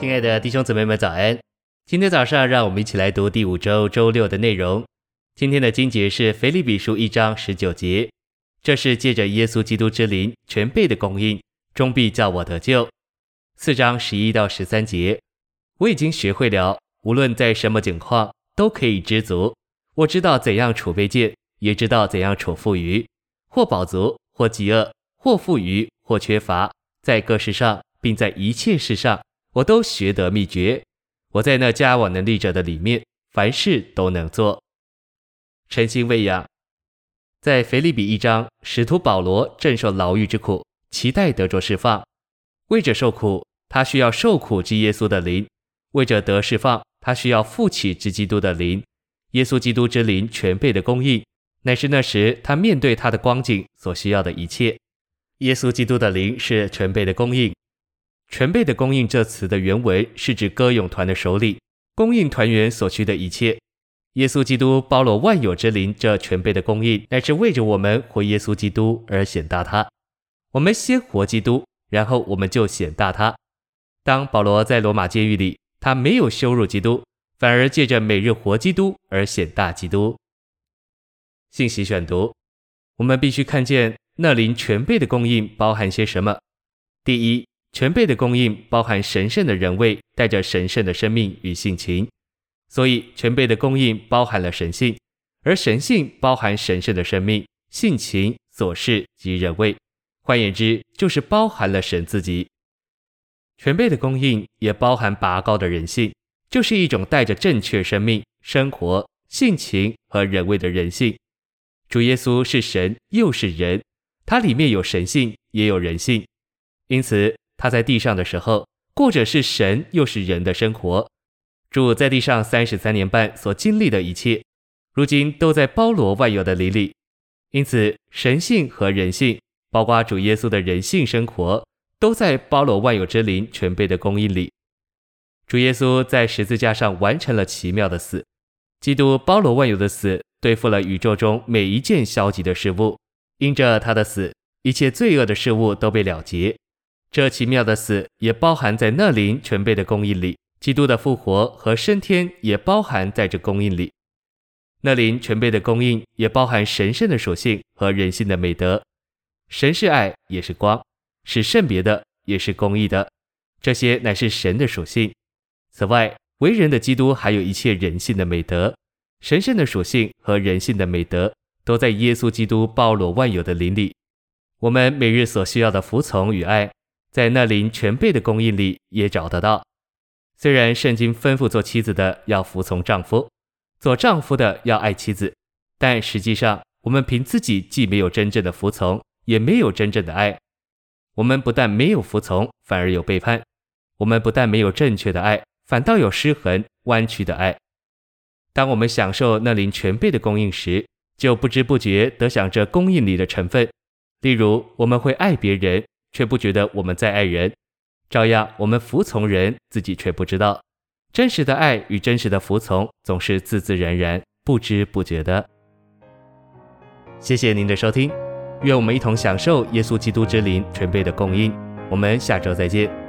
亲爱的弟兄姊妹们，早安！今天早上，让我们一起来读第五周周六的内容。今天的经节是腓立比书一章十九节，这是借着耶稣基督之灵全备的供应，终必叫我得救。四章十一到十三节，我已经学会了，无论在什么境况，都可以知足。我知道怎样处卑贱，也知道怎样处富余，或饱足，或饥饿，或富余，或缺乏，在各事上，并在一切事上。我都学得秘诀，我在那加我能力者的里面，凡事都能做。诚心喂养，在腓立比一章，使徒保罗正受牢狱之苦，期待得着释放。为着受苦，他需要受苦之耶稣的灵；为着得释放，他需要复起之基督的灵。耶稣基督之灵全备的供应，乃是那时他面对他的光景所需要的一切。耶稣基督的灵是全备的供应。全备的供应这词的原文是指歌咏团的首领供应团员所需的一切。耶稣基督包罗万有之灵，这全备的供应乃是为着我们活耶稣基督而显大他。我们先活基督，然后我们就显大他。当保罗在罗马监狱里，他没有羞辱基督，反而借着每日活基督而显大基督。信息选读，我们必须看见那灵全备的供应包含些什么。第一。全备的供应包含神圣的人位，带着神圣的生命与性情，所以全备的供应包含了神性，而神性包含神圣的生命、性情、所事及人位。换言之，就是包含了神自己。全备的供应也包含拔高的人性，就是一种带着正确生命、生活、性情和人位的人性。主耶稣是神又是人，他里面有神性也有人性，因此。他在地上的时候，过着是神又是人的生活。主在地上三十三年半所经历的一切，如今都在包罗万有的里里。因此，神性和人性，包括主耶稣的人性生活，都在包罗万有之灵全备的供应里。主耶稣在十字架上完成了奇妙的死，基督包罗万有的死，对付了宇宙中每一件消极的事物。因着他的死，一切罪恶的事物都被了结。这奇妙的死也包含在那灵全备的供应里，基督的复活和升天也包含在这供应里。那灵全备的供应也包含神圣的属性和人性的美德。神是爱，也是光，是圣别的，也是公义的。这些乃是神的属性。此外，为人的基督还有一切人性的美德。神圣的属性和人性的美德都在耶稣基督包罗万有的灵里。我们每日所需要的服从与爱。在那林全备的供应里也找得到。虽然圣经吩咐做妻子的要服从丈夫，做丈夫的要爱妻子，但实际上我们凭自己既没有真正的服从，也没有真正的爱。我们不但没有服从，反而有背叛；我们不但没有正确的爱，反倒有失衡、弯曲的爱。当我们享受那林全备的供应时，就不知不觉得享这供应里的成分。例如，我们会爱别人。却不觉得我们在爱人，照样我们服从人，自己却不知道。真实的爱与真实的服从，总是自自然然、不知不觉的。谢谢您的收听，愿我们一同享受耶稣基督之灵全备的供应。我们下周再见。